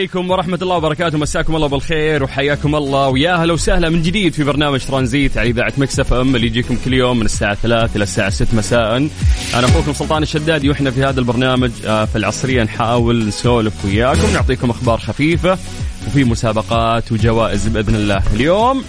عليكم ورحمة الله وبركاته. مساكم الله بالخير وحياكم الله. ويا هلا وسهلا من جديد في برنامج ترانزيت على إذاعة مكسف أم اللي يجيكم كل يوم من الساعة 3 إلى الساعة 6 مساء. أنا أخوكم سلطان الشدادي وإحنا في هذا البرنامج آه، في العصرية نحاول نسولف وياكم نعطيكم أخبار خفيفة وفي مسابقات وجوائز بإذن الله. اليوم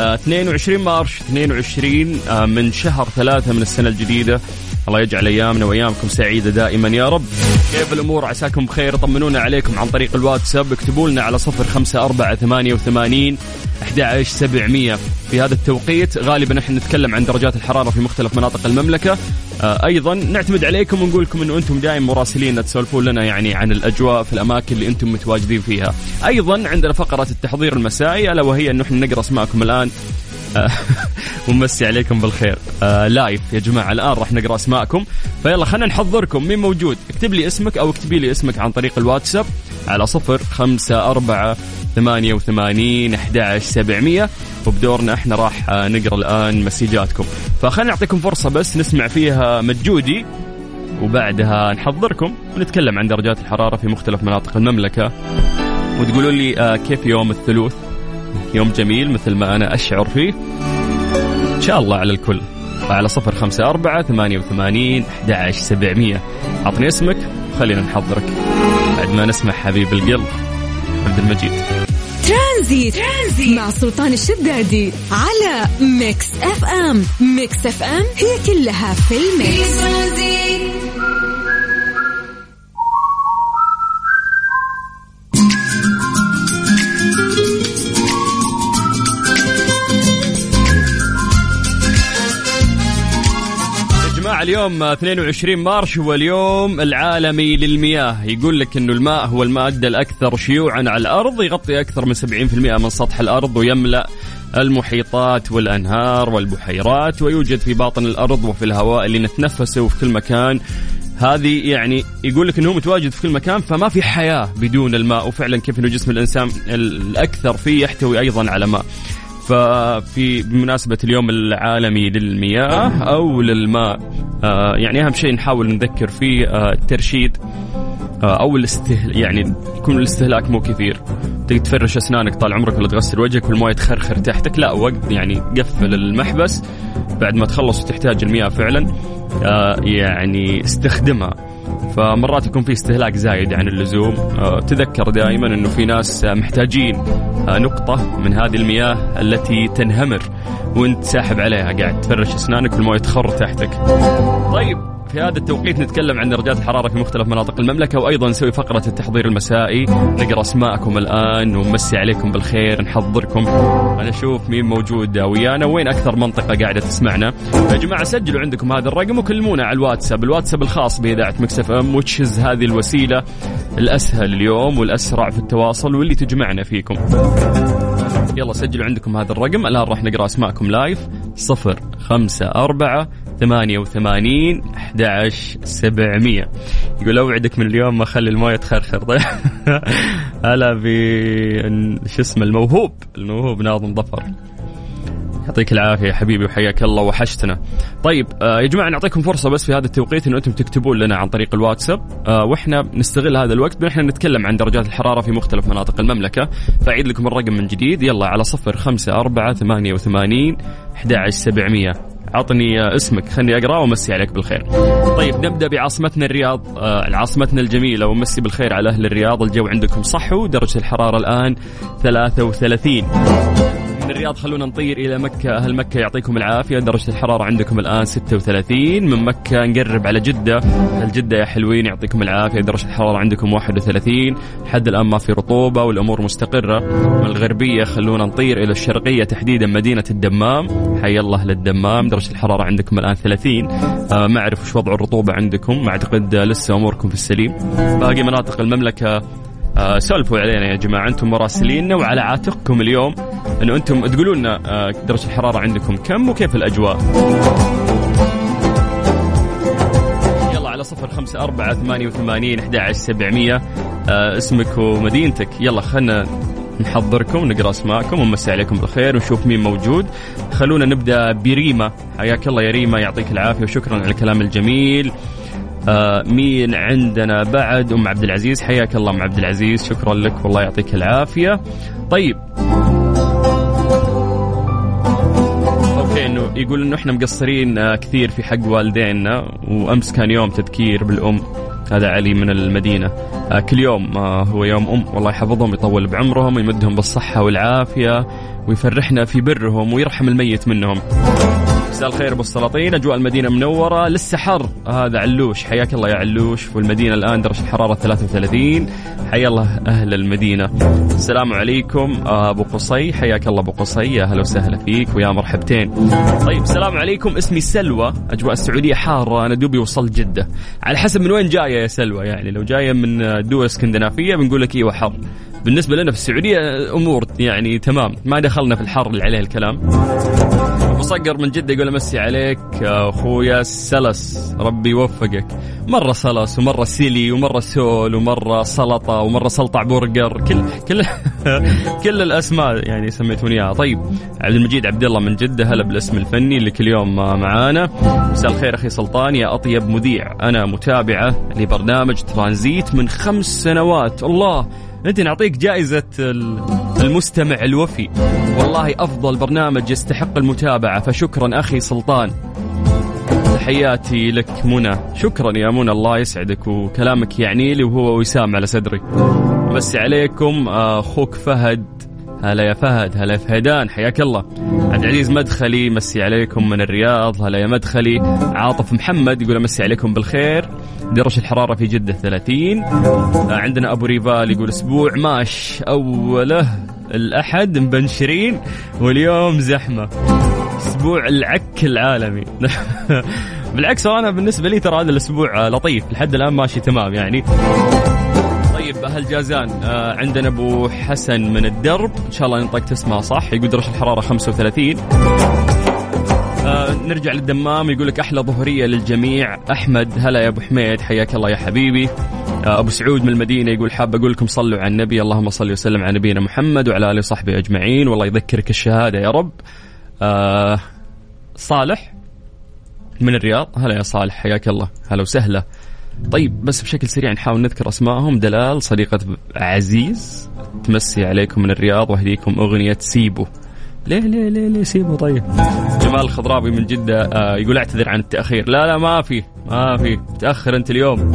آه، 22 مارش 22 آه، من شهر ثلاثة من السنة الجديدة. الله يجعل أيامنا وأيامكم سعيدة دائما يا رب. كيف الأمور؟ عساكم بخير. طمنونا عليكم عن طريق الواتساب. اكتبوا لنا على صفر خمسة أربعة ثمانية وثمانين أحد سبعمية. في هذا التوقيت غالبا إحنا نتكلم عن درجات الحرارة في مختلف مناطق المملكة. آه، أيضا نعتمد عليكم ونقول لكم أنه أنتم دائما مراسلين تسولفون لنا يعني عن الأجواء في الأماكن اللي أنتم متواجدين فيها. أيضا عندنا فقرة التحضير المسائي ألا وهي أنه إحنا نقرأ أسماءكم الآن. آه، ونمسي عليكم بالخير. آه لايف يا جماعة الآن راح نقرأ أسماءكم. فيلا خلينا نحضركم. مين موجود؟ اكتب لي اسمك أو اكتبي لي اسمك عن طريق الواتساب على صفر خمسة أربعة ثمانية وثمانين أحد سبعمية. وبدورنا إحنا راح آه، نقرأ الآن مسيجاتكم. فخلينا نعطيكم فرصة بس نسمع فيها مجودي وبعدها نحضركم ونتكلم عن درجات الحرارة في مختلف مناطق المملكة. وتقولوا لي آه، كيف يوم الثلوث؟ يوم جميل مثل ما أنا أشعر فيه. إن شاء الله على الكل. على صفر خمسة أربعة ثمانية وثمانين أحد سبعمية. أعطني اسمك وخلينا نحضرك. بعد ما نسمع حبيب القلب عبد المجيد. ترانزيت, ترانزيت مع سلطان الشدادي على Mix FM. Mix FM هي كلها في ال Mix. اليوم 22 مارش هو اليوم العالمي للمياه. يقول لك أنه الماء هو المادة الأكثر شيوعا على الأرض يغطي أكثر من 70% من سطح الأرض ويملأ المحيطات والأنهار والبحيرات ويوجد في باطن الأرض وفي الهواء اللي نتنفسه وفي كل مكان. هذه يعني يقول لك إنه متواجد في كل مكان فما في حياة بدون الماء. وفعلا كيف إنه جسم الإنسان الأكثر فيه يحتوي أيضا على ماء. ففي بمناسبة اليوم العالمي للمياه أو للماء آه يعني أهم شيء نحاول نذكر فيه آه الترشيد آه أو الاستهل يعني يكون الاستهلاك مو كثير. تقدر تفرش أسنانك طال عمرك ولا تغسل وجهك والمويه تخرخر تحتك. لا وقت يعني قفل المحبس. بعد ما تخلص وتحتاج المياه فعلا يعني استخدمها. فمرات يكون في استهلاك زايد عن اللزوم. آه، تذكر دائما إنه في ناس آه، محتاجين آه، نقطة من هذه المياه التي تنهمر وانت ساحب عليها. قاعد تفرش أسنانك والموية تخر تحتك. طيب. في هذا التوقيت نتكلم عن درجات الحرارة في مختلف مناطق المملكة وأيضا نسوي فقرة التحضير المسائي. نقرأ أسماءكم الآن ونمسي عليكم بالخير نحضركم. نشوف مين موجود ويانا. وين أكثر منطقة قاعدة تسمعنا؟ يا جماعة سجلوا عندكم هذا الرقم وكلمونا على الواتساب. الواتساب الخاص بإذاعة مكسف أم وتشز هذه الوسيلة الأسهل اليوم والأسرع في التواصل واللي تجمعنا فيكم. يلا سجلوا عندكم هذا الرقم. الآن راح نقرأ أسماءكم لايف صفر خمسة أربعة ثمانية وثمانين أحد سبعمية. يقول أوعدك من اليوم ما أخلي الموية تخرخر. طيب هلا ب شو اسمه الموهوب. الموهوب ناظم ظفر. يعطيك العافية حبيبي وحياك الله وحشتنا. طيب آه يا جماعة نعطيكم فرصة بس في هذا التوقيت إنه أنتم تكتبون لنا عن طريق الواتساب آه وإحنا نستغل هذا الوقت بأن نتكلم عن درجات الحرارة في مختلف مناطق المملكة. فأعيد لكم الرقم من جديد. يلا على صفر خمسة أربعة ثمانية وثمانين أحد سبعمية. عطني اسمك خلني أقرأ وأمسي عليك بالخير. طيب نبدأ بعاصمتنا الرياض، آه عاصمتنا الجميلة ومسي بالخير على أهل الرياض، الجو عندكم صحو، درجة الحرارة الآن 33. من الرياض. خلونا نطير إلى مكة. أهل مكة يعطيكم العافية. درجة الحرارة عندكم الآن 36 من مكة نقرب على جدة. أهل جدة يا حلوين يعطيكم العافية. درجة الحرارة عندكم 31 لحد الآن ما في رطوبة والأمور مستقرة. من الغربية خلونا نطير إلى الشرقية تحديدا مدينة الدمام. حي الله أهل الدمام درجة الحرارة عندكم الآن 30 آه ما أعرف وش وضع الرطوبة عندكم. ما أعتقد لسه أموركم في السليم. باقي مناطق المملكة آه سولفوا علينا يا جماعة أنتم مراسليننا وعلى عاتقكم اليوم إنه أنتم تقولوا لنا آه درجة الحرارة عندكم كم وكيف الأجواء؟ يلا على صفر خمسة أربعة ثمانية وثمانين أحد سبعمية. آه اسمك ومدينتك. يلا خلنا نحضركم نقرأ أسماءكم ونمسي عليكم بالخير ونشوف مين موجود. خلونا نبدأ بريما. حياك الله يا ريما يعطيك العافية وشكرا على الكلام الجميل. آه مين عندنا بعد؟ أم عبد العزيز. حياك الله أم عبد العزيز. شكرا لك والله يعطيك العافية. طيب. أوكي إنه يقول إنه إحنا مقصرين آه كثير في حق والدينا وأمس كان يوم تذكير بالأم. هذا علي من المدينة. آه كل يوم آه هو يوم أم. والله يحفظهم يطول بعمرهم ويمدهم بالصحة والعافية ويفرحنا في برهم ويرحم الميت منهم. مساء الخير أبو السلاطين. أجواء المدينة منورة لسه حر هذا علوش. حياك الله يا علوش. والمدينه الآن درجة الحرارة 33 حيا الله أهل المدينة. السلام عليكم أبو قصي. حياك الله أبو قصي. يا أهلا وسهلا فيك ويا مرحبتين. طيب السلام عليكم. اسمي سلوى. أجواء السعودية حارة. أنا دوبي وصلت جدة. على حسب من وين جاية يا سلوى. يعني لو جاية من دول اسكندنافية بنقول لك إيوه حر. بالنسبة لنا في السعودية أمور يعني تمام. ما دخلنا في الحر اللي عليه الكلام. مصقر من جدة يقول امسي عليك أخويا سلس. ربي يوفقك. مرة سلس ومرة سيلي ومرة سول ومرة سلطة ومرة سلطع برجر. كل كل كل الأسماء يعني سميتوني إياها. طيب عبد المجيد عبد الله من جدة هلا بالاسم الفني اللي كل يوم معانا. مساء الخير أخي سلطان يا أطيب مذيع. أنا متابعة لبرنامج ترانزيت من خمس سنوات. الله انت نعطيك جائزة المستمع الوفي. والله أفضل برنامج يستحق المتابعة فشكرا أخي سلطان. تحياتي لك منى. شكرا يا منى الله يسعدك وكلامك يعني لي وهو وسام على صدري. بس عليكم أخوك فهد. هلا يا فهد هلا يا فهدان حياك الله. عبد العزيز مدخلي مسي عليكم من الرياض. هلا يا مدخلي. عاطف محمد يقول مسي عليكم بالخير. درجة الحرارة في جدة 30 عندنا أبو ريفال يقول أسبوع ماش أوله الأحد مبنشرين واليوم زحمة. أسبوع العك العالمي. بالعكس أنا بالنسبة لي ترى هذا الأسبوع لطيف لحد الآن ماشي تمام يعني. طيب أهل جازان آه عندنا أبو حسن من الدرب. إن شاء الله نطقت اسمه صح يقول درجه الحرارة 35 آه نرجع للدمام يقول لك أحلى ظهرية للجميع. أحمد هلا يا أبو حميد حياك الله يا حبيبي. آه أبو سعود من المدينة يقول حاب أقول لكم صلوا على النبي اللهم صل وسلم على نبينا محمد وعلى آله وصحبه أجمعين. والله يذكرك الشهادة يا رب. آه صالح من الرياض. هلا يا صالح حياك الله. هلا وسهلا. طيب بس بشكل سريع نحاول نذكر أسمائهم. دلال صديقة عزيز تمسي عليكم من الرياض وأهديكم أغنية سيبو. ليه ليه ليه ليه سيبو طيب؟ جمال الخضرابي من جدة آه يقول اعتذر عن التأخير. لا لا ما في ما في. تأخر أنت اليوم.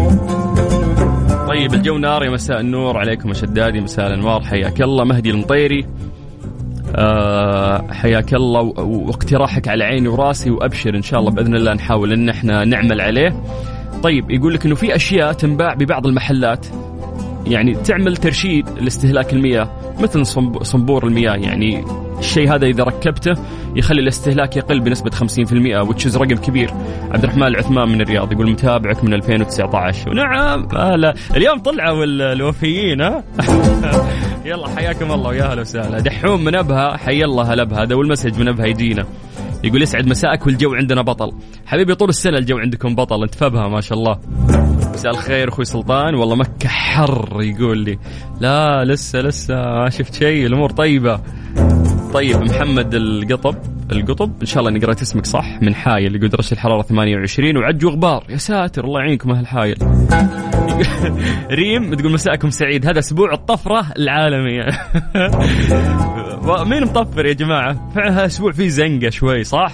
طيب الجو نار يا مساء النور. عليكم الشدادي مساء الأنوار. حياك الله مهدي المطيري. أه حياك الله واقتراحك على عيني وراسي وأبشر إن شاء الله بإذن الله نحاول إن إحنا نعمل عليه. طيب يقول لك إنه في أشياء تنباع ببعض المحلات. يعني تعمل ترشيد لاستهلاك المياه مثل صنبور المياه. يعني الشيء هذا إذا ركبته يخلي الاستهلاك يقل بنسبة 50% وتشز رقم كبير. عبد الرحمن العثمان من الرياض يقول متابعك من 2019 ونعم هلا اليوم طلعوا الوفيين ها؟ يلا حياكم الله ويا أهلا وسهلا. دحوم من أبها حي الله هلا بها هذا والمسج من أبها يجينا. يقول يسعد مساءك والجو عندنا بطل. حبيبي طول السنة الجو عندكم بطل أنت فبها ما شاء الله. مساء الخير أخوي سلطان. والله مكة حر يقول لي. لا لسه لسه ما شفت شيء الأمور طيبة. طيب محمد القطب. القطب. إن شاء الله أني قرأت اسمك صح. من حايل يقول درجة الحرارة 28 وعج وغبار يا ساتر الله يعينكم أهل حايل. ريم تقول مساءكم سعيد. هذا أسبوع الطفرة العالمية. مين مطفر يا جماعة؟ فعلا أسبوع فيه زنقة شوي صح؟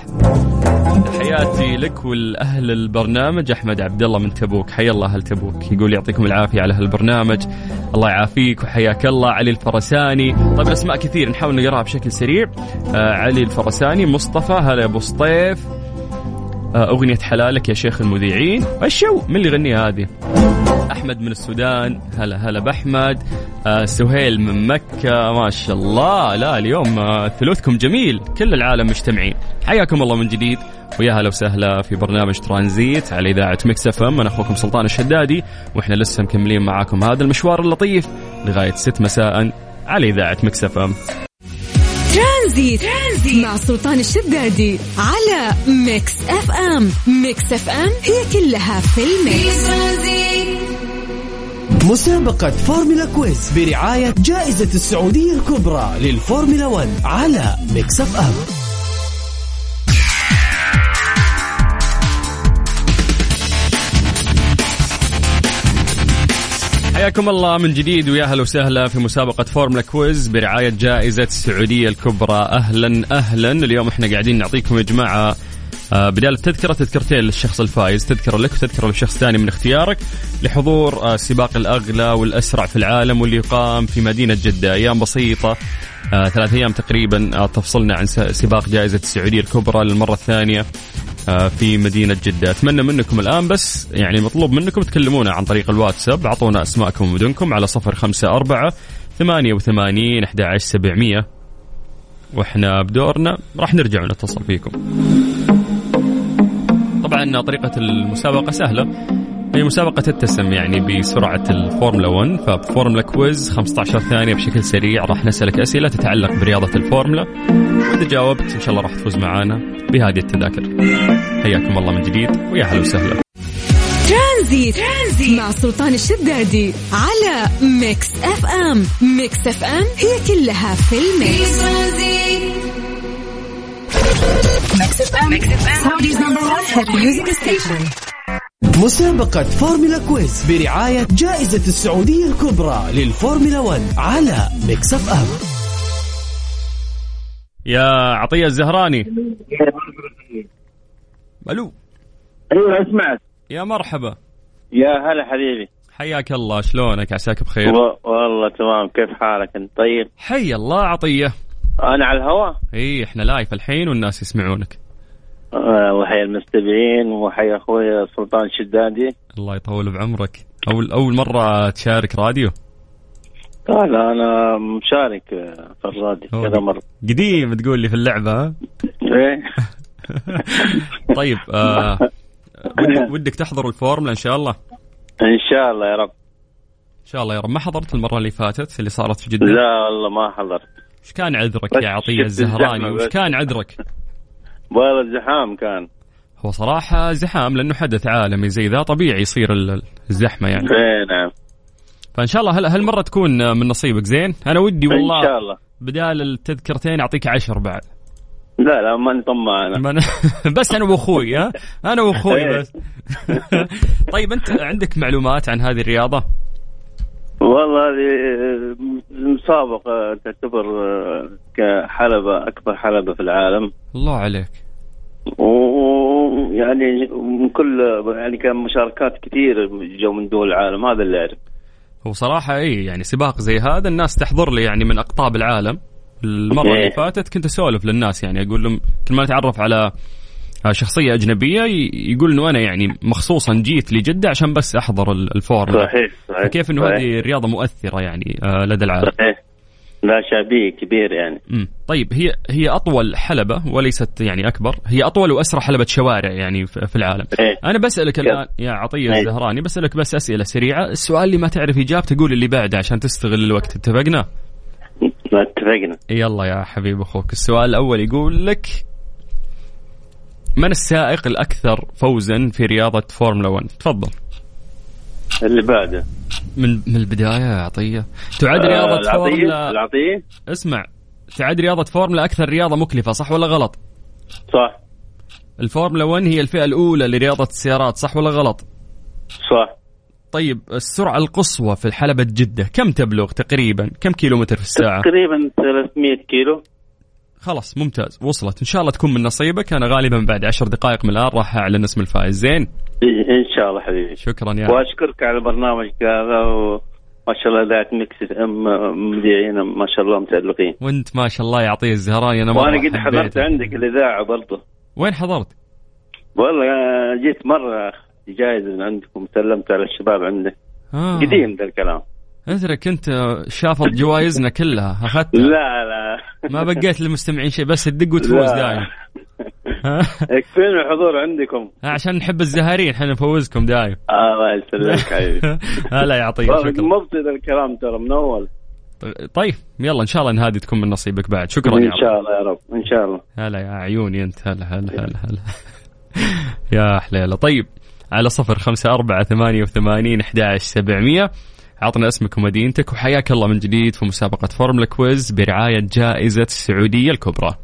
تحياتي لك والأهل البرنامج. أحمد عبد الله من تبوك. حيا الله أهل تبوك. يقول يعطيكم العافية على هالبرنامج. الله يعافيك وحياك الله. علي الفرساني. طيب الاسماء كثير. نحاول نقراها بشكل سريع. آه علي الفرساني مصطفى. هلا يا أبو سطيف. آه أغنية حلالك يا شيخ المذيعين. الشو من اللي يغنيها هذه؟ أحمد من السودان. هلا هلا بأحمد. آه سهيل من مكة. ما شاء الله. لا اليوم آه ثلوثكم جميل. كل العالم مجتمعين. حياكم الله من جديد. ويا هلا وسهلا في برنامج ترانزيت على إذاعة Mix FM. أنا أخوكم سلطان الشدادي. وإحنا لسه مكملين معاكم هذا المشوار اللطيف لغاية 6 مساء على إذاعة مكس إف إم. ترانزيت. ترانزيت. مع سلطان الشدادي على Mix FM. Mix FM هي كلها في ال Mix. مسابقة فورمولا quiz برعاية جائزة السعودية الكبرى للفورمولا 1 على Mix FM. حياكم الله من جديد ويا هلا وسهلا في مسابقة فورمولا quiz برعاية جائزة السعودية الكبرى. أهلا أهلا. اليوم إحنا قاعدين نعطيكم يا جماعة آه، بدال التذكرة تذكرتين للشخص الفايز. تذكرة لك وتذكرة لشخص ثاني من اختيارك لحضور آه، السباق الأغلى والأسرع في العالم واللي يقام في مدينة جدة. أيام بسيطة آه، ثلاث أيام تقريبا تفصلنا عن سباق جائزة السعودية الكبرى للمرة الثانية. في مدينة جدة. أتمنى منكم الآن بس يعني مطلوب منكم تكلمونا عن طريق الواتساب. أعطونا أسماءكم ومدنكم على صفر خمسة أربعة ثمانية وثمانين أحد عشر سبعمية. وإحنا بدورنا راح نرجع ونتصل فيكم. طبعا طريقة المسابقة سهلة. هي مسابقة تتسم يعني بسرعة الفورمولا 1 ففورمولا quiz 15 ثانية بشكل سريع راح نسألك أسئلة تتعلق برياضة الفورمولا. وإذا جاوبت إن شاء الله راح تفوز معانا بهذه التذاكر. حياكم الله من جديد ويا هلا وسهلا. ترانزيت. مع سلطان الشدادي على Mix FM. Mix FM هي كلها في ال Mix. ترانزيت مسابقة فورمولا quiz برعاية جائزة السعودية الكبرى للفورمولا 1 على Mix FM يا عطية الزهراني. ألو. أيوه اسمعك يا مرحبا. يا هلا حبيبي. حياك الله شلونك؟ عساك بخير. و... والله تمام. كيف حالك أنت؟ طيب. حي الله عطية. أنا على الهواء؟ اي إحنا live الحين والناس يسمعونك. وحيا المستمعين وحيا أخوي سلطان الشدادي الله يطول بعمرك. أول أول مرة تشارك راديو؟ قال أنا مشارك في الراديو. كذا مرة. قديم تقول لي في اللعبة ها؟ إيه. طيب آه ودك, تحضر الفورمولا إن شاء الله؟ إن شاء الله يا رب. إن شاء الله يا رب. ما حضرت المرة اللي فاتت اللي صارت في جدة؟ لا والله ما حضرت. إيش كان عذرك يا عطية الزهراني؟ وش. كان عذرك؟ والله الزحام كان. هو صراحة زحام لأنه حدث عالمي زي ذا طبيعي يصير ال- الزحمة يعني. إيه نعم. فإن شاء الله هل هالمرة تكون من نصيبك زين؟ أنا ودي والله شاء الله. بدال التذكرتين أعطيك عشر بعد. لا لا ما نطمع أنا. أنا- بس أنا وأخوي ها؟ أنا وأخوي إيه. بس. طيب أنت عندك معلومات عن هذه الرياضة؟ والله هذه مسابقة تعتبر كحلبة أكبر حلبة في العالم. الله عليك. ويعني من كل يعني كان مشاركات كثير جو من دول العالم هذا اللي أعرف. هو صراحة إي يعني سباق زي هذا الناس تحضر له يعني من أقطاب العالم. المرة اللي إيه. فاتت كنت أسولف للناس يعني أقول لهم كل ما اتعرف على شخصية أجنبية يقول إنه أنا يعني مخصوصا جيت لجدة عشان بس أحضر ال- الفورمولا صحيح صحيح فكيف إنه. هذه رياضه مؤثرة يعني آه، لدى العالم؟ صحيح. لا شعبية كبير يعني. مم. طيب هي هي أطول حلبة وليست يعني أكبر هي أطول وأسرع حلبة شوارع يعني في العالم. إيه. أنا بسألك الآن يا عطية إيه. الزهراني بسألك بس أسئلة سريعة. السؤال اللي ما تعرف اجابته قول اللي بعده عشان تستغل الوقت. اتفقنا؟ اتفقنا. يلا يا حبيب أخوك. السؤال الأول يقول لك من السائق الأكثر فوزا في رياضة فورمولا 1 تفضل اللي بعده من من البداية يا عطية تعد رياضة آه، فورمولا يا عطية اسمع تعد رياضة فورمولا أكثر رياضة مكلفة صح ولا غلط؟ صح الفورمولا 1 هي الفئة الأولى لرياضة السيارات صح ولا غلط؟ صح طيب السرعة القصوى في حلبة جدة كم تبلغ تقريبا؟ كم كيلومتر في الساعة؟ تقريبا 300 كيلو خلاص ممتاز. وصلت. إن شاء الله تكون من نصيبك. أنا غالبا بعد عشر دقائق من الآن راح أعلن اسم الفائز. زين. إيه، إن شاء الله حبيبي. شكرا يا وأشكرك على البرنامج هذا وما شاء الله إذاعة Mix FM مذيعين ما شاء الله متألقين. وأنت ما شاء الله يا عطية الزهراني أنا وأنا قد حضرت. عندك الإذاعة برضه وين حضرت؟ والله جيت مرة جايزه من عندكم سلمت على الشباب عندك آه. قديم ذا الكلام. ادري كنت شافط جوائزنا كلها أخذتها؟ لا لا. ما بقيت للمستمعين شيء بس تدق وتفوز. دايم. ها؟ يكفيني الحضور عندكم. عشان نحب الزهارين إحنا نفوزكم دايم. الله يسلمك حبيبي. هلا يا عطية والله شكرا. مبسط الكلام ترى من أول. طيب يلا إن شاء الله إن هذه تكون من نصيبك بعد. شكرا إن. شاء الله يا رب إن شاء الله. هلا يا عيوني أنت هلا هلا هلا هلا. يا حليلة. طيب على صفر خمسة أربعة ثمانية وثمانين أحد سبعمية. عطنا اسمك ومدينتك وحياك الله من جديد في مسابقة فورمولا quiz برعاية جائزة السعودية الكبرى.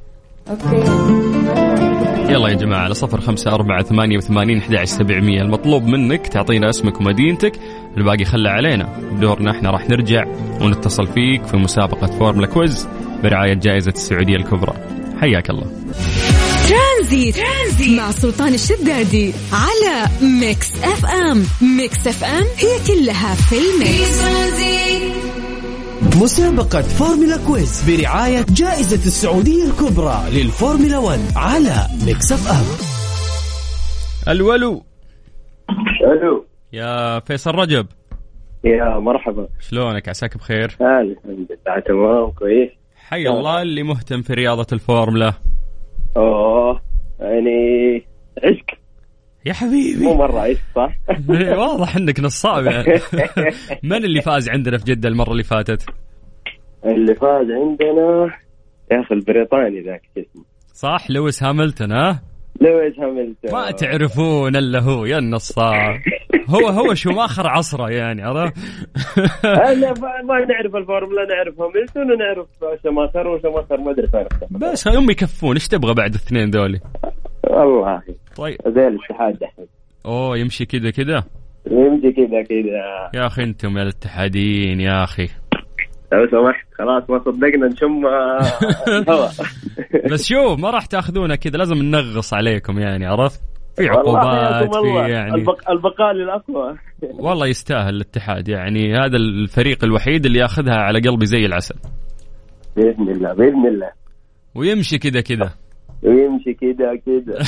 يلا يا جماعة على صفر خمسة أربعة ثمانية وثمانين أحد سبعمية. المطلوب منك تعطينا اسمك ومدينتك الباقي خله علينا. بدورنا إحنا راح نرجع ونتصل فيك في مسابقة فورمولا quiz برعاية جائزة السعودية الكبرى. حياك الله. ترانزيت. ترانزيت. مع سلطان الشدادي على Mix FM. Mix FM هي كلها في ال Mix. مسابقة فورمولا quiz برعاية جائزة السعودية الكبرى للفورمولا 1 على Mix FM. ألو ألو. يا فيصل رجب. يا مرحبا. شلونك؟ عساك بخير؟ الحمد لله تمام كويس. حي الله اللي مهتم في رياضة الفورمولا. أوه يعني عشق. يا مو حبيبي مرة عشق صح؟ واضح إنك نصاب يعني. من اللي فاز عندنا في جدة المرة اللي فاتت؟ اللي فاز عندنا يا أخي البريطاني ذاك اسمه؟ صح لويس هاملتون ها؟ لويس هاملتون ما تعرفون إلا هو يا النصاب هو هو شماخر عصره يعني عرفت؟ أنا ما ما نعرف الفورمولا نعرف هاملتون ونعرف شماخر وشماخر ما أدري اختفى. بس هم يكفون إيش تبغى بعد الاثنين ذولي؟ والله. طيب. زي الاتحاد دحين. أوه يمشي كذا كذا؟ يمشي كذا كذا. يا أخي أنتم يا الاتحاديين يا أخي. لو سمحت خلاص ما صدقنا نشم آه، الهواء. بس شوف ما راح تاخذونا كذا لازم ننغص عليكم يعني عرفت؟ في عقوبات في. يعني البق... البقاء للأقوى. والله يستاهل الاتحاد يعني هذا الفريق الوحيد اللي ياخذها على قلبي زي العسل. بإذن الله بإذن الله. ويمشي كذا كذا. ويمشي كذا كذا.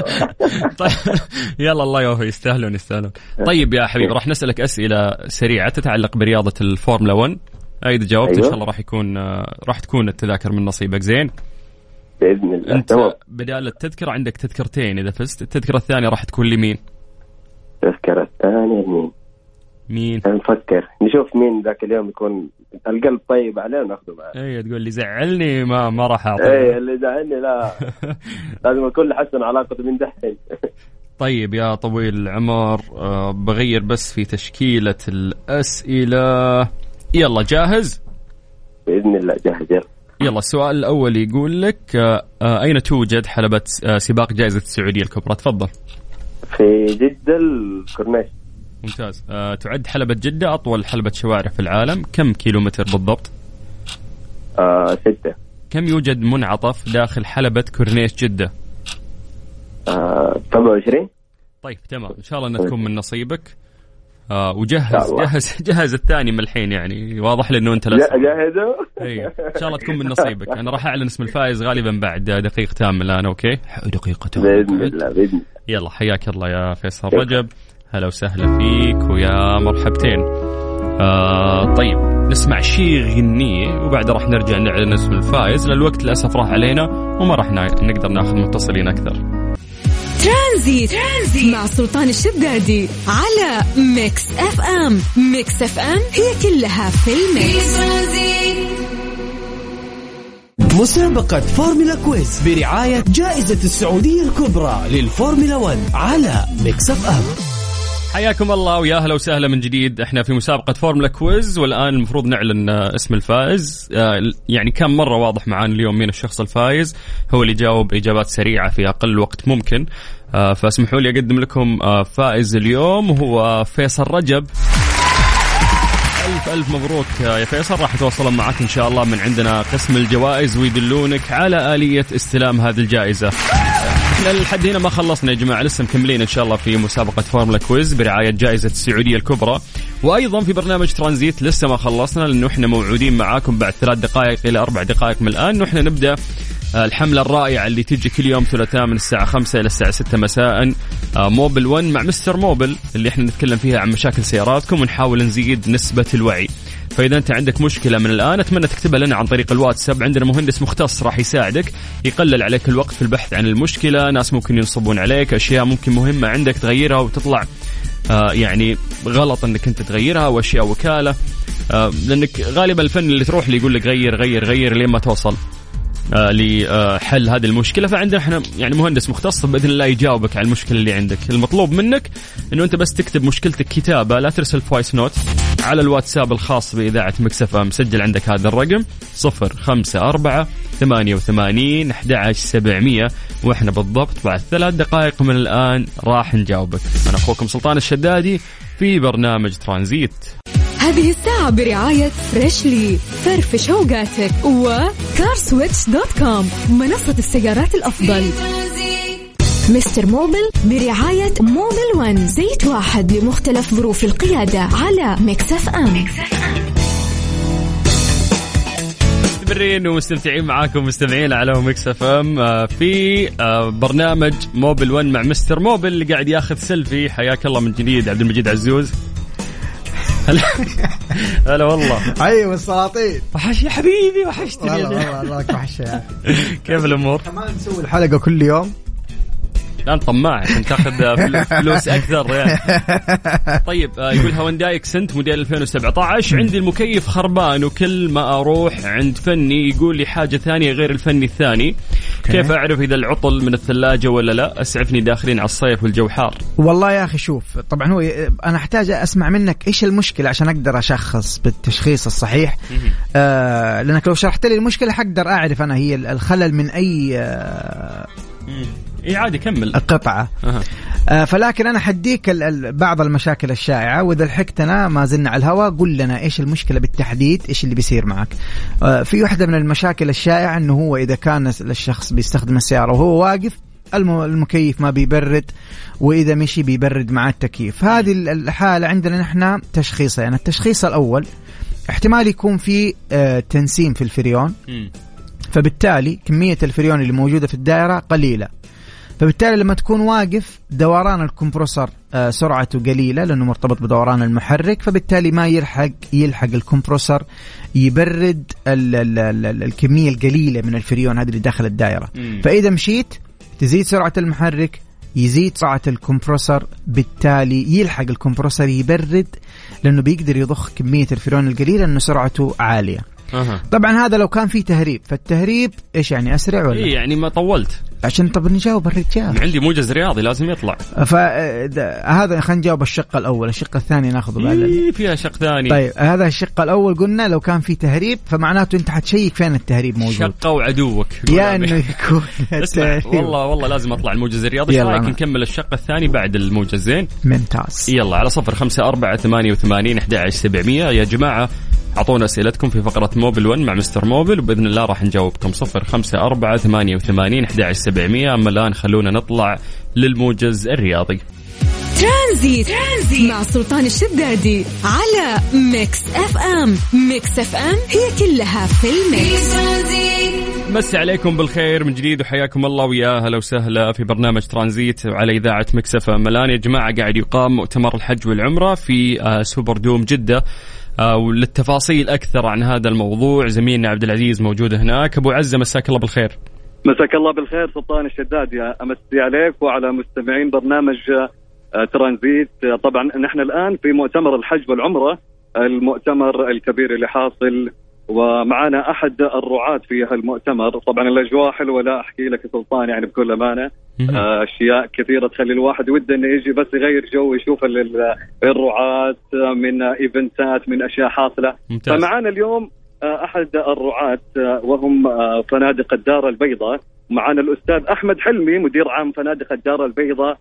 طيب يلا الله يوفي يستاهلون يستاهلون. طيب يا حبيبي راح نسألك أسئلة سريعة تتعلق برياضة الفورمولا 1 اذا جاوبت إن أيوة. شاء الله راح يكون آه، راح تكون التذاكر من نصيبك. زين؟ بإذن الله أنت تمام. بدال التذكرة عندك تذكرتين إذا فزت التذكرة الثانية راح تكون لمين؟ التذكرة الثانية مين؟ مين؟ نفكر. نشوف مين ذاك اليوم يكون القلب طيب عليه وناخذه معاه اي تقول لي زعلني ما ما راح أعطيه. اللي زعلني لا. لازم الكل يحسن علاقته من دحين. طيب يا طويل العمر آه، بغير بس في تشكيلة الأسئلة. يلا جاهز؟ بإذن الله جاهز يلا. يلا السؤال الأول يقول لك آه، آه، أين توجد حلبة آه، سباق جائزة السعودية الكبرى؟ تفضل. في جدة الكورنيش. ممتاز. تعد حلبة جدة أطول حلبة شوارع في العالم. كم كيلومتر بالضبط؟ ستة. كم يوجد منعطف داخل حلبة كورنيش جدة؟ آه 27 طيب تمام. إن شاء الله أنها تكون من نصيبك. آه إن وجهز. جهز جهز الثاني من الحين يعني. واضح لي انه انت لازم جاهزة؟ اي إن شاء الله تكون من نصيبك. أنا راح أعلن اسم الفائز غالبا بعد دقيقتين من الآن أوكي؟ دقيقتين بإذن الله بإذن يلا حياك الله يا فيصل رجب. هلا وسهلا فيك ويا مرحبتين. آه طيب نسمع شي غنية وبعد راح نرجع نعلن اسم الفائز. للوقت للأسف راح علينا وما راح نقدر ناخذ متصلين أكثر. ترانزيت. ترانزيت مع سلطان الشدادي على Mix FM Mix FM هي كلها في ال mix مسابقة فورمولا quiz برعاية جائزة السعودية الكبرى للفورمولا 1 على Mix FM حياكم الله ويا أهلا وسهلا من جديد. إحنا في مسابقة فورمولا quiz والآن المفروض نعلن آه، اسم الفائز. آه، يعني كان مرة واضح معانا اليوم مين الشخص الفايز هو اللي جاوب إجابات سريعة في أقل وقت ممكن. آه، فاسمحوا لي أقدم لكم فائز اليوم هو فيصل رجب. ألف ألف مبروك يا فيصل. راح يتواصلون معك إن شاء الله من عندنا قسم الجوائز ويدلونك على آلية استلام هذه الجائزة. إحنا لحد هنا ما خلصنا يا جماعة. لسه مكملين إن شاء الله في مسابقة فورمولا quiz برعاية جائزة السعودية الكبرى. وأيضا في برنامج ترانزيت لسه ما خلصنا لأنه إحنا موعودين معاكم بعد ثلاث دقائق إلى أربع دقائق من الآن. انه إحنا نبدأ آه، الحملة الرائعة اللي تيجي كل يوم ثلاثاء من الساعة 5 إلى الساعة 6 مساء آه، Mobil 1 مع Mister Mobil اللي إحنا نتكلم فيها عن مشاكل سياراتكم ونحاول نزيد نسبة الوعي. فإذا أنت عندك مشكلة من الآن أتمنى تكتبها لنا عن طريق الواتساب. عندنا مهندس مختص راح يساعدك يقلل عليك الوقت في البحث عن المشكلة. ناس ممكن ينصبون عليك أشياء ممكن مهمة عندك تغيرها وتطلع آه يعني غلط أنك أنت تغيرها وأشياء وكالة. آه لأنك غالبا الفني اللي تروح اللي يقول لك غير غير غير لين ما توصل. لحل هذه المشكلة. فعندنا إحنا يعني مهندس مختص باذن الله يجاوبك على المشكلة اللي عندك. المطلوب منك إنه أنت بس تكتب مشكلتك كتابة لا ترسل voice note على الواتساب الخاص بإذاعة Mix FM مسجل عندك هذا الرقم 054 88 11700 وإحنا بالضبط بعد ثلاث دقائق من الآن راح نجاوبك. أنا أخوكم سلطان الشدادي في برنامج ترانزيت. هذه الساعة برعاية Freshly فرفش اوقاتك و CarSwitch dot com منصة السيارات الأفضل. Mister Mobil برعاية Mobil One زيت واحد لمختلف ظروف القيادة على Mix FM مستمرين ومستمتعين معاكم مستمعين على Mix FM في آه، برنامج Mobil 1 مع Mister Mobil اللي قاعد ياخذ سيلفي. حياك الله من جديد عبد المجيد عزوز. هلا هلا والله أيوه السلاطين وحش يا حبيبي وحشتني والله والله أخي. كيف الأمور؟ كمان نسوي الحلقة كل يوم الآن طماع عشان تاخذ فل- فلوس أكثر يعني. طيب آه، يقول Hyundai Accent موديل 2017 عندي المكيف خربان وكل ما أروح عند فني يقول لي حاجة ثانية غير الفني الثاني. كيف أعرف إذا العطل من الثلاجة ولا لا؟ أسعفني داخلين على الصيف والجو حار والله يا أخي شوف طبعا هو أنا أحتاج أسمع منك إيش المشكلة عشان أقدر أشخص بالتشخيص الصحيح. آه لأنك لو شرحت لي المشكلة حقدر أعرف أنا هي الخلل من أي آه اي عادي كمل. قطعه أها. آه فلكن أنا حديك بعض المشاكل الشائعة وإذا لحقتنا ما زلنا على الهواء قل لنا إيش المشكلة بالتحديد إيش اللي بيصير معك. آه في واحدة من المشاكل الشائعة إنه هو إذا كان الشخص بيستخدم السيارة وهو واقف الم- المكيف ما بيبرد وإذا مشي بيبرد مع التكييف. هذه ال- الحالة عندنا نحن تشخيصين. يعني التشخيص الأول احتمال يكون في آه تنسيم في الفريون. فبالتالي كمية الفريون اللي موجودة في الدائرة قليلة. فبالتالي لما تكون واقف دوران الكمبروسر آه، سرعته قليلة لأنه مرتبط بدوران المحرك فبالتالي ما يلحق يلحق الكمبروسر يبرد ال ال ال ال الكمية القليلة من الفريون هذه اللي داخل الدائرة مم. فإذا مشيت تزيد سرعة المحرك يزيد سرعة الكمبروسر بالتالي يلحق الكمبروسر يبرد لأنه بيقدر يضخ كمية الفريون القليلة لأنه سرعته عالية أها. طبعا هذا لو كان في تهريب فالتهريب إيش يعني أسرع ولا؟ اي يعني ما طولت. عشان طب نجاوب الرجال. عندي موجز رياضي لازم يطلع. فهذا خلينا نجاوب الشق الأول الشق الثاني ناخذه بعد إيه فيها شق ثاني. طيب هذا الشق الأول قلنا لو كان في تهريب فمعناته أنت حتشيك فين التهريب موجود. شقة وعدوك. يا إنه يكون اسمع والله والله لازم أطلع الموجز الرياضي. إيش رأيك أنا. نكمل الشق الثاني بعد الموجز زين ممتاز. يلا على صفر خمسة أربعة ثمانية وثمانين أحد عشر سبعمية. يا جماعة أعطونا أسئلتكم في فقرة موبل 1 مع مستر موبل وبإذن الله راح نجاوبكم. صفر خمسة أربعة ثمانية وثمانين أحد عشر سبعمية. أما الآن خلونا نطلع للموجز الرياضي. ترانزيت. ترانزيت مع سلطان الشدادي على Mix FM. Mix FM هي كلها في ال mix. مسي عليكم بالخير من جديد وحياكم الله ويا هلا وسهلا في برنامج ترانزيت على إذاعة Mix FM الآن يا جماعة قاعد يقام مؤتمر الحج والعمرة في آه، Super Dome جدة. وللتفاصيل أكثر عن هذا الموضوع زميلنا عبد العزيز موجود هناك. أبو عزة مساك الله بالخير. مساك الله بالخير سلطان الشداد. يا أمسي عليك وعلى مستمعين برنامج آه، ترانزيت. آه، طبعا نحن الآن في مؤتمر الحج والعمرة المؤتمر الكبير اللي حاصل ومعنا أحد الرعاة في هالمؤتمر. طبعا الاجواء حلوة لا أحكي لك سلطان يعني بكل أمانة. آه، أشياء كثيرة تخلي الواحد وده إنه يجي بس يغير جو يشوف ال- ال- الرعاة من إيفنتات من أشياء حاصلة. ممتاز. فمعنا اليوم آه، أحد الرعاة آه، وهم فنادق الدار البيضاء. معنا الأستاذ أحمد حلمي مدير عام فنادق الدار البيضاء.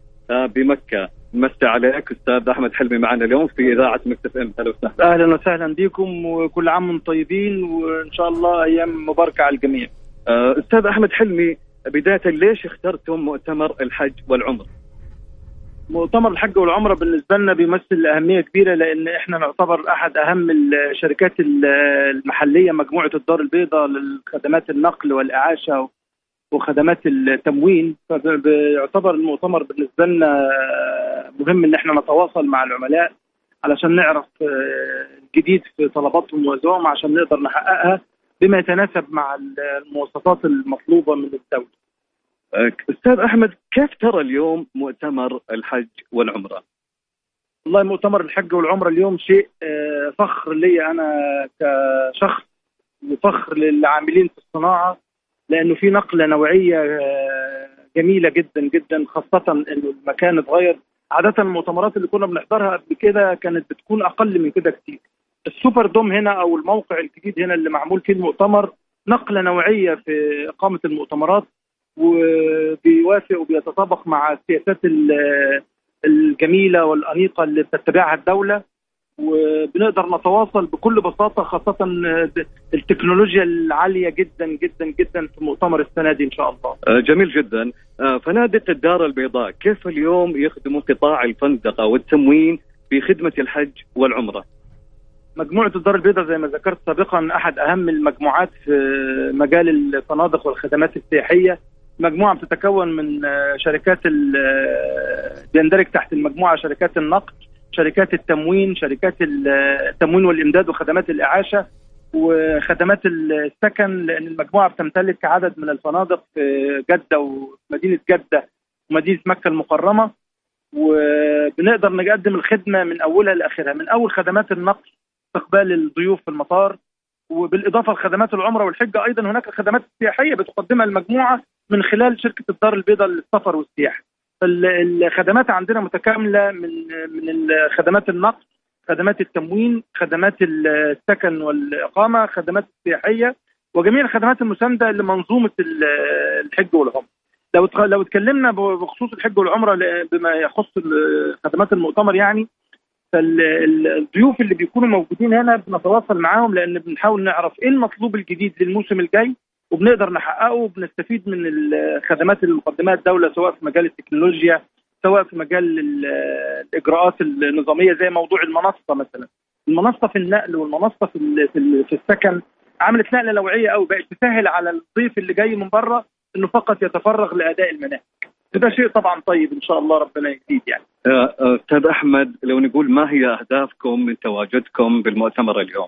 بمكة مسي عليك أستاذ أحمد حلمي معنا اليوم في إذاعة مكتف إم هلا وسهلا أهلا وسهلا بكم وكل عام وأنتم طيبين وإن شاء الله أيام مباركة على الجميع. آه، أستاذ أحمد حلمي بداية ليش اخترتم مؤتمر الحج والعمرة؟ مؤتمر الحج والعمرة بالنسبة لنا بيمثل أهمية كبيرة لأن إحنا نعتبر أحد أهم الشركات ال- المحلية مجموعة الدار البيضاء للخدمات النقل والإعاشة وخدمات التموين فبيعتبر المؤتمر بالنسبة لنا مهم إن إحنا نتواصل مع العملاء علشان نعرف آه، الجديد في طلباتهم وذوقهم عشان نقدر نحققها بما يتناسب مع المواصفات المطلوبة من الدولة. آه، أستاذ أحمد كيف ترى اليوم مؤتمر الحج والعمرة؟ والله مؤتمر الحج والعمرة اليوم شيء آه، فخر لي أنا كشخص وفخر للعاملين في الصناعة لأنه في نقلة نوعية آه، جميلة جدا جدا خاصة إنه المكان اتغير. عادة المؤتمرات اللي كنا بنحضرها قبل كده كانت بتكون أقل من كده كتير. السوبر دوم هنا أو الموقع الجديد هنا اللي معمول فيه المؤتمر نقلة نوعية في إقامة المؤتمرات وبيوافق وبيتطابق مع السياسات ال- الجميلة والأنيقة اللي بتتبعها الدولة. وبنقدر نتواصل بكل بساطة خاصة التكنولوجيا العالية جدا جدا جدا في مؤتمر السنة دي إن شاء الله. آه، جميل جدا آه، فنادق الدار البيضاء كيف اليوم يخدموا قطاع الفندقه والتموين في خدمة الحج والعمرة؟ مجموعة الدار البيضاء زي ما ذكرت سابقا أحد أهم المجموعات في مجال الفنادق والخدمات السياحية مجموعة بتتكون من آه، شركات بيندرج تحت المجموعة شركات النقد شركات التموين شركات ال- التموين والإمداد وخدمات الإعاشة وخدمات السكن لأن المجموعة بتمتلك عدد من الفنادق في جدة ومدينة جدة ومدينة مكة المكرمة وبنقدر نقدم الخدمة من أولها لآخرها من أول خدمات النقل استقبال الضيوف في المطار وبالإضافة لخدمات العمرة والحج أيضا هناك خدمات سياحية بتقدمها المجموعة من خلال شركة الدار البيضاء للسفر والسياحة. الخدمات عندنا متكاملة من من خدمات النقل، خدمات التموين، خدمات السكن والإقامة، خدمات السياحية وجميع الخدمات المساندة لمنظومة ال- الحج والعمرة. لو لو اتكلمنا بخصوص الحج والعمرة بما يخص خدمات المؤتمر يعني فالضيوف اللي بيكونوا موجودين هنا بنتواصل معاهم لأن بنحاول نعرف إيه المطلوب الجديد للموسم الجاي وبنقدر نحققه وبنستفيد من الخدمات اللي مقدمها الدولة سواء في مجال التكنولوجيا سواء في مجال ال- الإجراءات النظامية زي موضوع المنصة مثلا. المنصة في النقل والمنصة في في ال- في السكن عملت نقلة نوعيه قوي بقت تسهل على الضيف اللي جاي من بره إنه فقط يتفرغ لأداء المناهج. وده شيء طبعا طيب إن شاء الله ربنا يزيد يعني. أستاذ أحمد لو نقول ما هي أهدافكم من تواجدكم بالمؤتمر اليوم؟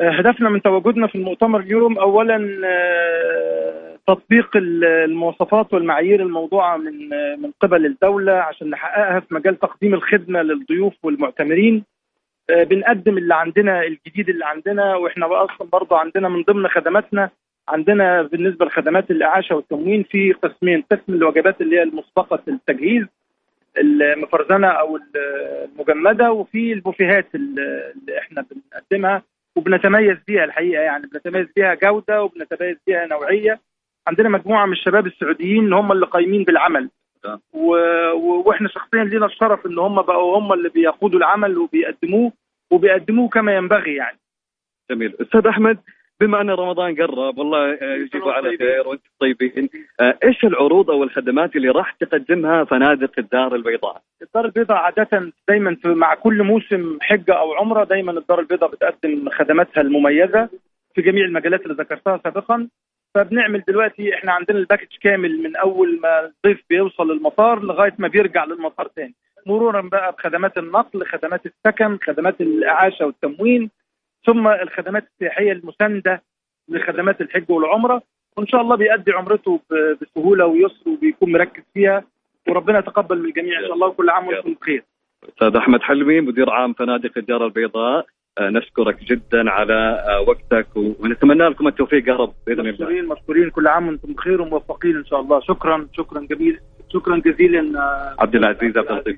هدفنا من تواجدنا في المؤتمر اليوم اولا آه، تطبيق ال- المواصفات والمعايير الموضوعة من آه، من قبل الدولة عشان نحققها في مجال تقديم الخدمة للضيوف والمعتمرين. آه، بنقدم اللي عندنا الجديد اللي عندنا وإحنا أصلا برضه عندنا من ضمن خدماتنا عندنا بالنسبة لخدمات الإعاشة والتموين في قسمين قسم الوجبات اللي هي المسبقة التجهيز المفرزنة أو المجمدة وفي البوفيهات اللي إحنا بنقدمها. وبنتميز بيها الحقيقة يعني بنتميز بيها جودة وبنتميز بيها نوعية. عندنا مجموعة من الشباب السعوديين هم اللي قايمين بالعمل. و... و... وإحنا شخصيا لينا الشرف إن هم بقوا هم اللي بيقودوا العمل وبيقدموه وبيقدموه كما ينبغي يعني. جميل. أستاذ أحمد بما أن رمضان قرب والله آه، يجيبوا على خير وأنتم طيبين. آه، إيش العروض أو الخدمات اللي راح تقدمها فنادق الدار البيضاء؟ الدار البيضاء عادة دايما في مع كل موسم حجة أو عمرة دايما الدار البيضاء بتقدم خدماتها المميزة في جميع المجالات اللي ذكرتها سابقا. فبنعمل دلوقتي إحنا عندنا الباكج كامل من أول ما الضيف بيوصل للمطار لغاية ما بيرجع للمطار تاني. مرورا بقى بخدمات النقل خدمات السكن خدمات الإعاشة والتموين. ثم الخدمات السياحية المساندة لخدمات الحج والعمرة وإن شاء الله بيأدي عمرته ب- بسهولة ويسر وبيكون مركز فيها وربنا يتقبل من الجميع. إن شاء الله وكل عام وأنتم بخير. أستاذ أحمد حلمي مدير عام فنادق الدار البيضاء آه، نشكرك جدا على آه، وقتك ونتمنى لكم التوفيق يا رب بإذن الله. مشكورين مشكورين كل عام وأنتم بخير وموفقين إن شاء الله. شكرا شكرا جميل شكرا جزيلا آه، عبد العزيز عبد اللطيف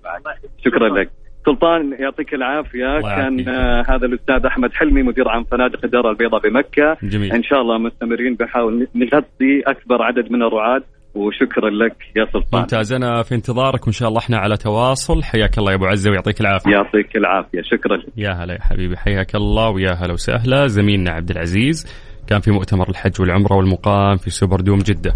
شكرا لك. سلطان يعطيك العافية. الله كان. آه، هذا الأستاذ أحمد حلمي مدير عام فنادق الدار البيضاء بمكة. جميل. إن شاء الله مستمرين بحاول نغطي أكبر عدد من الرعاة وشكرا لك يا سلطان. ممتاز أنا في انتظارك وإن شاء الله إحنا على تواصل. حياك الله يا أبو عزة ويعطيك العافية. يعطيك العافية. شكرا لك. يا هلا يا حبيبي. حياك الله ويا هلا وسهلا. زميلنا عبد العزيز كان في مؤتمر الحج والعمرة والمقام في سوبر دوم آه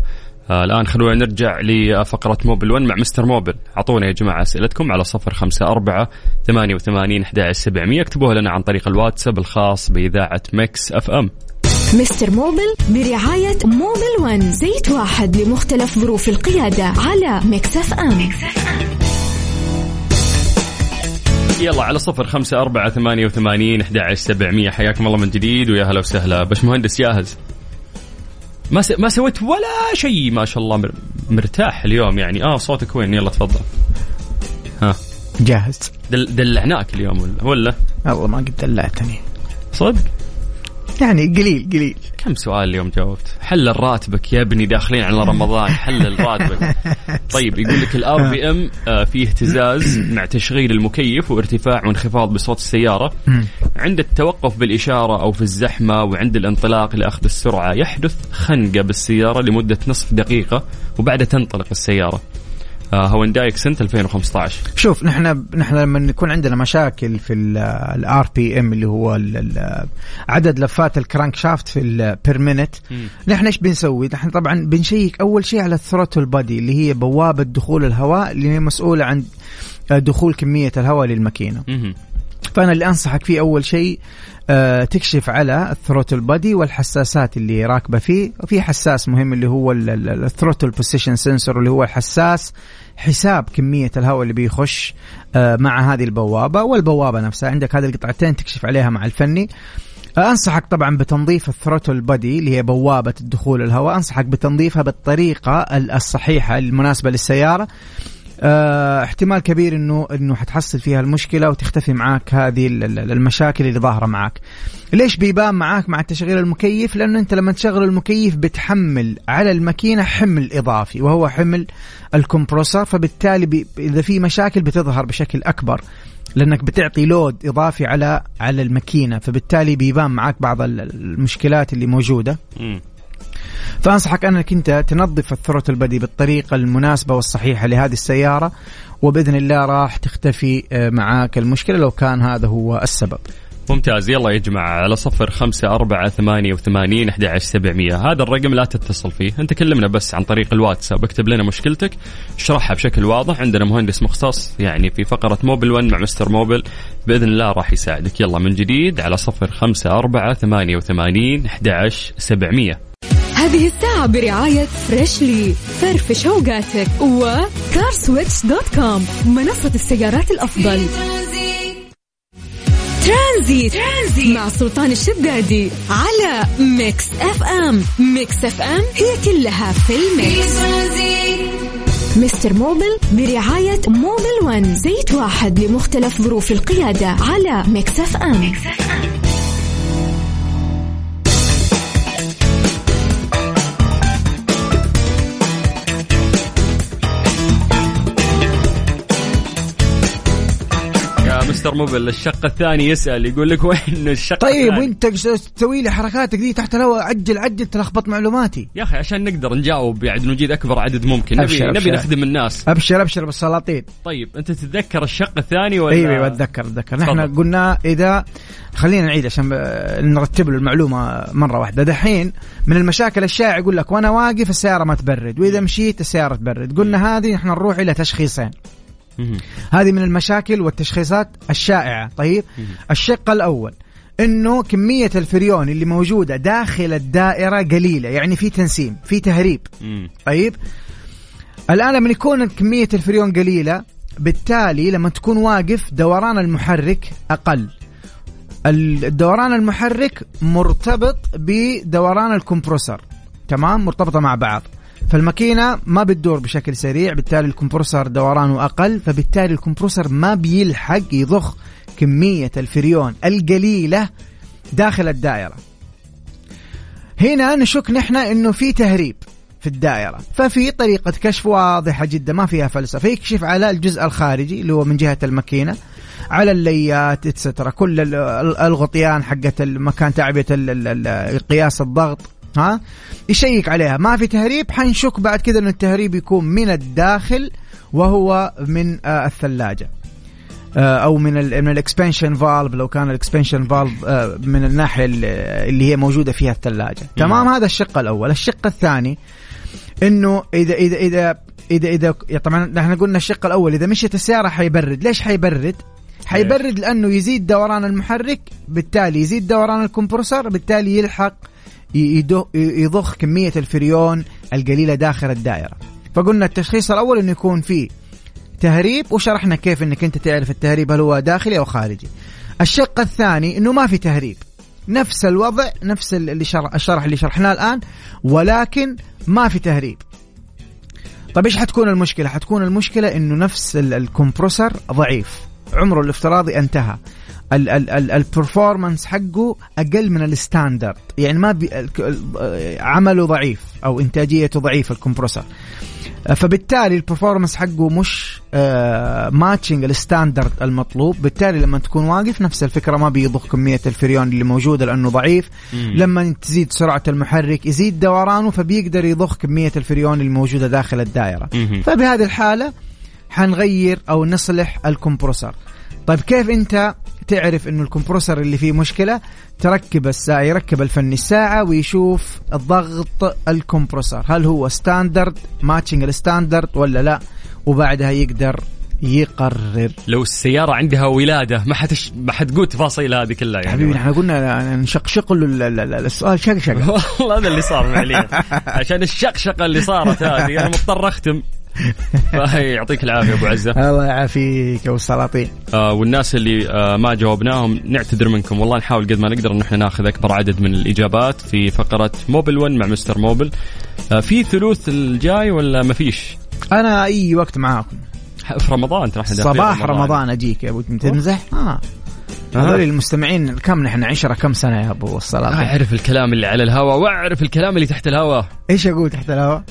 الآن خلونا نرجع لفقرة Mobil 1 مع Mister Mobil. أعطونا يا جماعة أسئلتكم على صفر خمسة أربعة ثمانية وثمانين أحد سبعمية. اكتبوها لنا عن طريق الواتساب الخاص بإذاعة Mix FM. Mister Mobil برعاية Mobil One. زيت واحد لمختلف ظروف القيادة على Mix FM. يلا على صفر خمسة أربعة ثمانية وثمانين أحد سبعمية. حياكم الله من جديد ويا هلا وسهلا. باش مهندس جاهز. ما س... ما سويت ولا شيء ما شاء الله مر... مرتاح اليوم يعني. آه صوتك وين؟ يلا تفضل. ها. جاهز. دل... دلعناك اليوم ولا ولا؟ والله ما قد دلعتني. صدق؟ يعني قليل قليل. كم سؤال اليوم جاوبت؟ حلل راتبك يا ابني داخلين على رمضان حلل راتبك طيب يقول لك ال RPM فيه اهتزاز مع تشغيل المكيف وارتفاع وانخفاض بصوت السيارة. عند التوقف بالإشارة أو في الزحمة وعند الانطلاق لأخذ السرعة يحدث خنقة بالسيارة لمدة نصف دقيقة وبعدها تنطلق السيارة. آه هونداي اكسنت 2015 شوف نحن نحن لما يكون عندنا مشاكل في ال RPM اللي هو ال- ال- عدد لفات ال crankshaft في ال per minute نحن إيش بنسوي؟ نحن طبعا بنشيك أول شيء على ال throttle body اللي هي بوابة دخول الهواء اللي هي مسؤولة عن دخول كمية الهواء للماكينة. فانا اللي أنصحك فيه أول شيء آه، تكشف على ال throttle body والحساسات اللي راكبة فيه وفي حساس مهم اللي هو ال throttle position sensor اللي هو الحساس حساب كمية الهواء اللي بيخش آه، مع هذه البوابة والبوابة نفسها. عندك هذه القطعتين تكشف عليها مع الفني. آه، أنصحك طبعا بتنظيف ال throttle body اللي هي بوابة الدخول الهواء. أنصحك بتنظيفها بالطريقة الصحيحة المناسبة للسيارة. آه، احتمال كبير انه إنه حتحصل فيها المشكلة وتختفي معاك هذه ال- ال- المشاكل اللي ظاهرة معاك. ليش بيبان معاك مع تشغيل المكيف؟ لأنه أنت لما تشغل المكيف بتحمل على الماكينة حمل إضافي وهو حمل الكمبروسر فبالتالي إذا في مشاكل بتظهر بشكل أكبر. لأنك بتعطي لود إضافي على على الماكينة فبالتالي بيبان معاك بعض ال- المشكلات اللي موجودة مم. فأنصحك أنك أنت تنظف الثروت البدي بالطريقة المناسبة والصحيحة لهذه السيارة وبإذن الله راح تختفي آه، معاك المشكلة لو كان هذا هو السبب. ممتاز. يلا يا جماعة على صفر خمسة أربعة ثمانية وثمانين أحد سبعمية. هذا الرقم لا تتصل فيه. أنت كلمنا بس عن طريق الواتساب. اكتب لنا مشكلتك اشرحها بشكل واضح. عندنا مهندس مختص يعني في فقرة موبل 1 مع مستر موبل بإذن الله راح يساعدك. يلا من جديد على صفر خمسة أربعة ثمانية وثمانين أحد سبعمية. هذه الساعة برعاية Freshly فرفش اوقاتك و CarSwitch dot com منصة السيارات الأفضل. ترانزيت, ترانزيت. مع سلطان الشدادي على Mix FM Mix FM هي كلها في ال mix. Mister Mobil برعاية Mobil One. زيت واحد لمختلف ظروف القيادة على Mix FM يا مستر موبل الشق الثاني يسأل يقول لك وين الشق طيب وانت تسوي لي حركاتك دي تحت الهواء عجل عجل تلخبط معلوماتي. يا أخي عشان نقدر نجاوب يعني نجيد أكبر عدد ممكن نبي, أبشر، نبي أبشر. نخدم الناس أبشر أبشر بالسلاطين. طيب أنت تتذكر الشق الثاني ولا أيوه أيوه أتذكر أتذكر نحن. قلنا اذا خلينا نعيد عشان نرتب له المعلومة مرة واحدة دحين من المشاكل الشائعة يقول لك وأنا واقف السيارة ما تبرد وإذا مشيت السيارة تبرد قلنا هذه نحن نروح إلى تشخيصين. هذه من المشاكل والتشخيصات الشائعة. طيب؟ الشق الأول إنه كمية الفريون اللي موجودة داخل الدائرة قليلة يعني في تنسيم في تهريب. طيب؟ الآن لما يكون كمية الفريون قليلة بالتالي لما تكون واقف دوران المحرك أقل. الدوران المحرك مرتبط بدوران الكمبروسر. تمام؟ مرتبطة مع بعض. فالماكينة ما بتدور بشكل سريع بالتالي الكمبروسر دورانه أقل فبالتالي الكمبروسر ما بيلحق يضخ كمية الفريون القليلة داخل الدائرة. هنا نشك نحن إنه في تهريب في الدائرة ففي طريقة كشف واضحة جدا ما فيها فلسفة يكشف على الجزء الخارجي اللي هو من جهة الماكينة على الليات اتسترا كل ال- ال- الغطيان حقت مكان تعبئة قياس الضغط. ها؟ يشيك عليها. ما في تهريب حنشك بعد كذا انه التهريب يكون من الداخل وهو من آه الثلاجة. آه، أو من ال من ال expansion valve لو كان ال expansion valve من الناحية ال- اللي هي موجودة فيها الثلاجة. تمام؟ هذا الشق الأول. الشق الثاني إنه إذا إذا إذا إذا إذا طبعا نحن قلنا الشق الأول. إذا مشيت السيارة حيبرد. ليش حيبرد؟ حيبرد لأنه يزيد دوران المحرك بالتالي يزيد دوران الكمبرسور بالتالي يلحق يضخ كمية الفريون القليلة داخل الدائرة. فقلنا التشخيص الأول إنه يكون فيه تهريب وشرحنا كيف إنك أنت تعرف التهريب هل هو داخلي أو خارجي. الشق الثاني إنه ما في تهريب. نفس الوضع نفس اللي شرح الشرح اللي شرحناه الآن ولكن ما في تهريب. طيب إيش حتكون المشكلة؟ حتكون المشكلة إنه نفس ال- الكمبروسر ضعيف. عمره الافتراضي انتهى. ال performance حقه أقل من ال standard يعني ما بي عمله ضعيف أو إنتاجيته ضعيفة ال compressor فبالتالي ال performance حقه مش matching ال standard المطلوب. بالتالي لما تكون واقف نفس الفكرة ما بيضخ كمية الفريون اللي موجودة لأنه ضعيف. لما تزيد سرعة المحرك يزيد دورانه فبيقدر يضخ كمية الفريون الموجودة داخل الدائرة. مهم. فبهذه الحالة حنغير أو نصلح ال compressor طيب كيف أنت تعرف إنه ال compressor اللي فيه مشكلة؟ تركب الساعة يركب الفني الساعة ويشوف ضغط ال compressor. هل هو standard matching ال standard ولا لا؟ وبعدها يقدر يقرر. لو السيارة عندها ولادة ما حتش ما حتقول تفاصيل هذه كلها يعني. حبيبي إحنا قلنا نشقشق له ال- ال- ال- السؤال شقشقه والله هذا اللي صار فعليا. عشان الشقشقة اللي صارت هذه أنا مضطر أختم. يعطيك العافية أبو عزة. الله يعافيك يا السلاطين. آه والناس اللي آه ما جاوبناهم نعتذر منكم. والله نحاول قد ما نقدر إن إحنا ناخذ أكبر عدد من الإجابات في فقرة موبل 1 مع مستر موبل. آه في ثلوث الجاي ولا ما فيش؟ أنا أي وقت معاكم. في رمضان داخلين صباح رمضان. أجيك يا أبو تمزح آه. هذول المستمعين كم نحن؟ عشرة كم سنة يا أبو الصلاة أعرف الكلام اللي على الهواء وأعرف الكلام اللي تحت الهواء إيش أقول تحت الهواء؟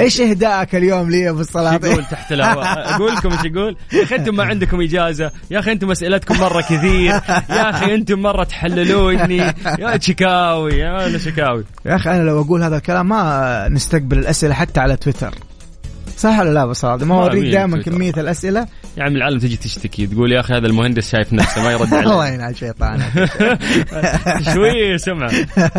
إيش اهدائك اليوم لي يا أبو الصلاة يقول تحت الهواء. أقول لكم إيش يقول؟ يا أخي أنتم ما عندكم إجازة. يا أخي أنتم اسئلتكم مرة كثير. يا أخي أنتم مرة تحللوني. يا شكاوي. يا أنا شكاوي. يا أخي أنا لو أقول هذا الكلام ما نستقبل الأسئلة حتى على تويتر. صح ولا لا أبو الصلاة ما اوريك دائما تويتر؟ كمية الأسئلة. يا عم العالم تجي تشتكي تقول يا أخي هذا المهندس شايف نفسه ما يرد الله عليه ينعل شيطانك. شوي سمعه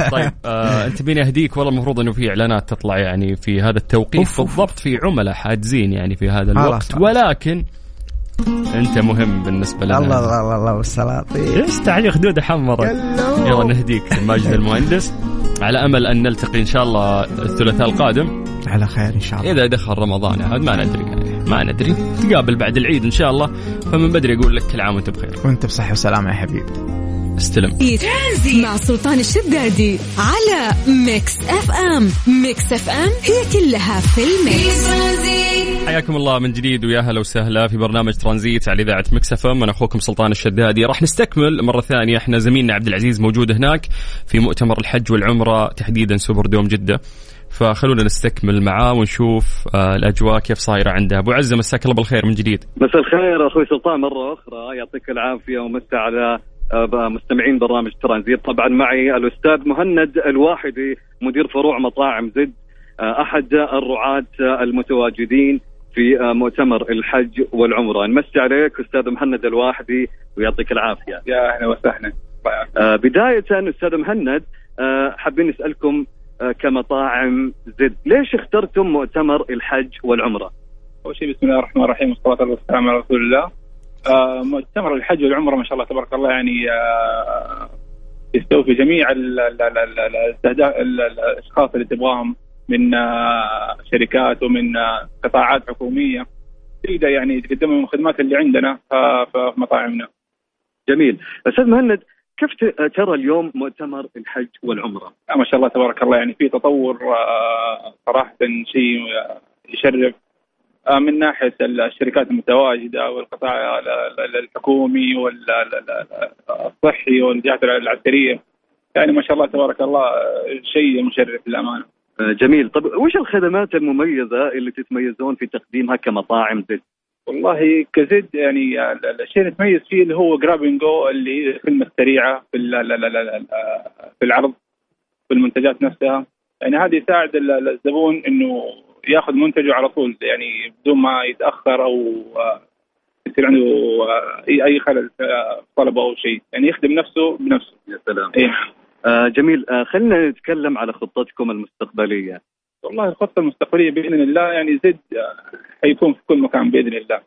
طيب آه أنت بيني أهديك والله المفروض إنه في إعلانات تطلع يعني في هذا التوقيت. بالضبط في عملاء حاجزين يعني في هذا خلاص، الوقت. ولكن أنت مهم بالنسبة لنا. الله الله الله الله والسلاطين استعجل خدوده حمرت يلا. يلا نهديك ماجد المهندس. على أمل أن نلتقي إن شاء الله الثلاثاء القادم. على خير إن شاء الله. إذا دخل رمضان عاد ما ندري يعني ما ندري. تقابل بعد العيد إن شاء الله. فمن بدري أقول لك كل عام وأنت بخير. وأنت بصحة وسلامة يا حبيبي. استلم. مع سلطان الشدادي على Mix FM. Mix FM هي كلها في ال mix. حياكم الله من جديد ويا هلا وسهلا في برنامج ترانزيت على إذاعة Mix FM أنا أخوكم سلطان الشدادي. راح نستكمل مرة ثانية. إحنا زميلنا عبد العزيز موجود هناك في مؤتمر الحج والعمرة تحديدا Super Dome جدة. فخلونا نستكمل معاه ونشوف آه الأجواء كيف صايرة عنده أبو عزة مساك الله بالخير من جديد. مساء الخير أخوي سلطان. مرة أخرى يعطيك العافية ومسا على مستمعين برنامج ترانزيت. طبعا معي الأستاذ مهند الواحدي مدير فروع مطاعم زد آه، أحد الرعاة المتواجدين في آه، مؤتمر الحج والعمرة. نمسي عليك أستاذ مهند الواحدي ويعطيك العافية. يا أهلا وسهلا. آه، بداية أستاذ مهند حابين نسألكم كمطاعم زد ليش اخترتم مؤتمر الحج والعمرة؟ أول شيء بسم الله الرحمن الرحيم والصلاة والسلام على رسول الله. مؤتمر الحج والعمرة ما شاء الله تبارك الله يعني آه، يستوفي جميع الأشخاص اللي تبغاهم من آه، شركات ومن آه، قطاعات حكومية تقدر يعني يتقدم لهم الخدمات اللي عندنا آه، في مطاعمنا. جميل أستاذ مهند كيف ترى اليوم مؤتمر الحج والعمرة؟ آه، ما شاء الله تبارك الله يعني في تطور آه، صراحة شيء آه، يشرف آه، من ناحية الشركات المتواجدة والقطاع الحكومي والصحي والجهات العسكرية يعني ما شاء الله تبارك الله شيء مشرف للأمانة. جميل طب وش الخدمات المميزة اللي تتميزون في تقديمها كمطاعم زد؟ والله كزد يعني الشيء اللي نتميز فيه اللي هو grab and go اللي هي الخدمة السريعة في في العرض في المنتجات نفسها يعني هذا يساعد الزبون إنه ياخذ منتجه على طول يعني بدون ما يتأخر أو يصير عنده اي خلل في طلبه أو شيء يعني يخدم نفسه بنفسه. يا سلام. إيه. آه جميل. آه خلينا نتكلم على خطتكم المستقبلية. والله الخطة المستقبلية بإذن الله يعني زد حيكون في كل مكان بإذن الله.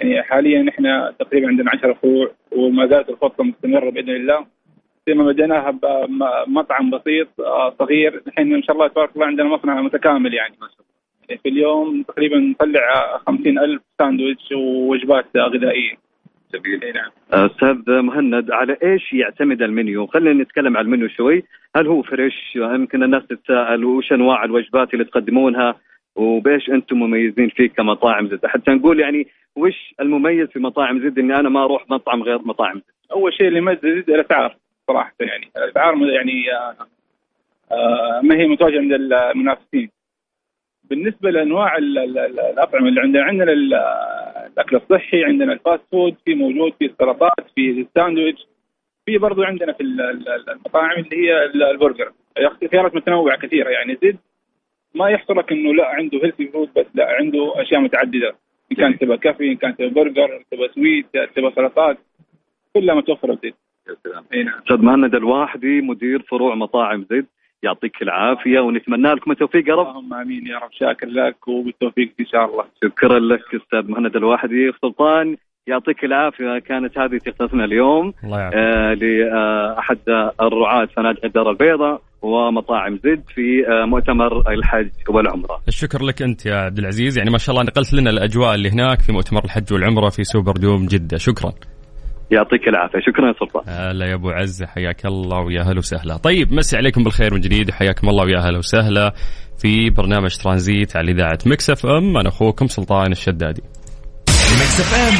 يعني حاليا إحنا تقريبا عندنا 10 فروع وما زالت الخطة مستمرة بإذن الله. زي ما بديناها بمطعم بسيط آه، صغير. الحين إن شاء الله تبارك الله عندنا مصنع متكامل يعني. ما شاء الله. في اليوم تقريبا نطلع 50 ألف ساندويتش ووجبات غذائية جميل نعم أستاذ مهند على إيش يعتمد المنيو؟ خلينا نتكلم على المنيو شوي، هل هو fresh؟ يمكن الناس تتساءل وش أنواع الوجبات اللي تقدمونها؟ وبإيش أنتم مميزين فيه كمطاعم زد؟ حتى نقول يعني وش المميز في مطاعم زد إني أنا ما أروح مطعم غير مطاعم زد؟ أول شيء اللي يميز زد الأسعار صراحة يعني الأسعار يعني آه، آه، ما هي متواجده عند المنافسين بالنسبة لأنواع الأطعمة اللي عندنا عندنا الأكل الصحي عندنا ال fast food في موجود في السلطات في الساندويتش في برضو عندنا في المطاعم اللي هي البرجر. خيارات متنوعة كثيرة يعني زد ما يحصرك إنه لا عنده healthy food بس لا عنده أشياء متعددة. إن كانت تبغى coffee إن كانت تبغى برجر تبغى sweet تبغى سلطات كلها متوفرة زد يا سلام. نعم. أستاذ مهند الواحدي مدير فروع مطاعم زد يعطيك العافية ونتمنى لكم التوفيق يا رب. اللهم آمين يا رب. شاكر لك وبالتوفيق إن شاء الله. شكرا لك أستاذ مهند الواحدي. سلطان يعطيك العافية. كانت هذه تغطيتنا اليوم آه لأحد الرعاة فنادق الدار البيضاء ومطاعم زد في آه مؤتمر الحج والعمرة. الشكر لك أنت يا عبد العزيز. يعني ما شاء الله نقلت لنا الأجواء اللي هناك في مؤتمر الحج والعمرة في Super Dome جدة. شكرا. يعطيك العافية. شكرا يا سلطان. هلا يا أبو عزه حياك الله ويا هلا وسهلا. طيب مسي عليكم بالخير من جديد وحياكم الله ويا هلا وسهلا في برنامج ترانزيت على إذاعة Mix FM. أنا أخوكم سلطان الشدادي. Mix FM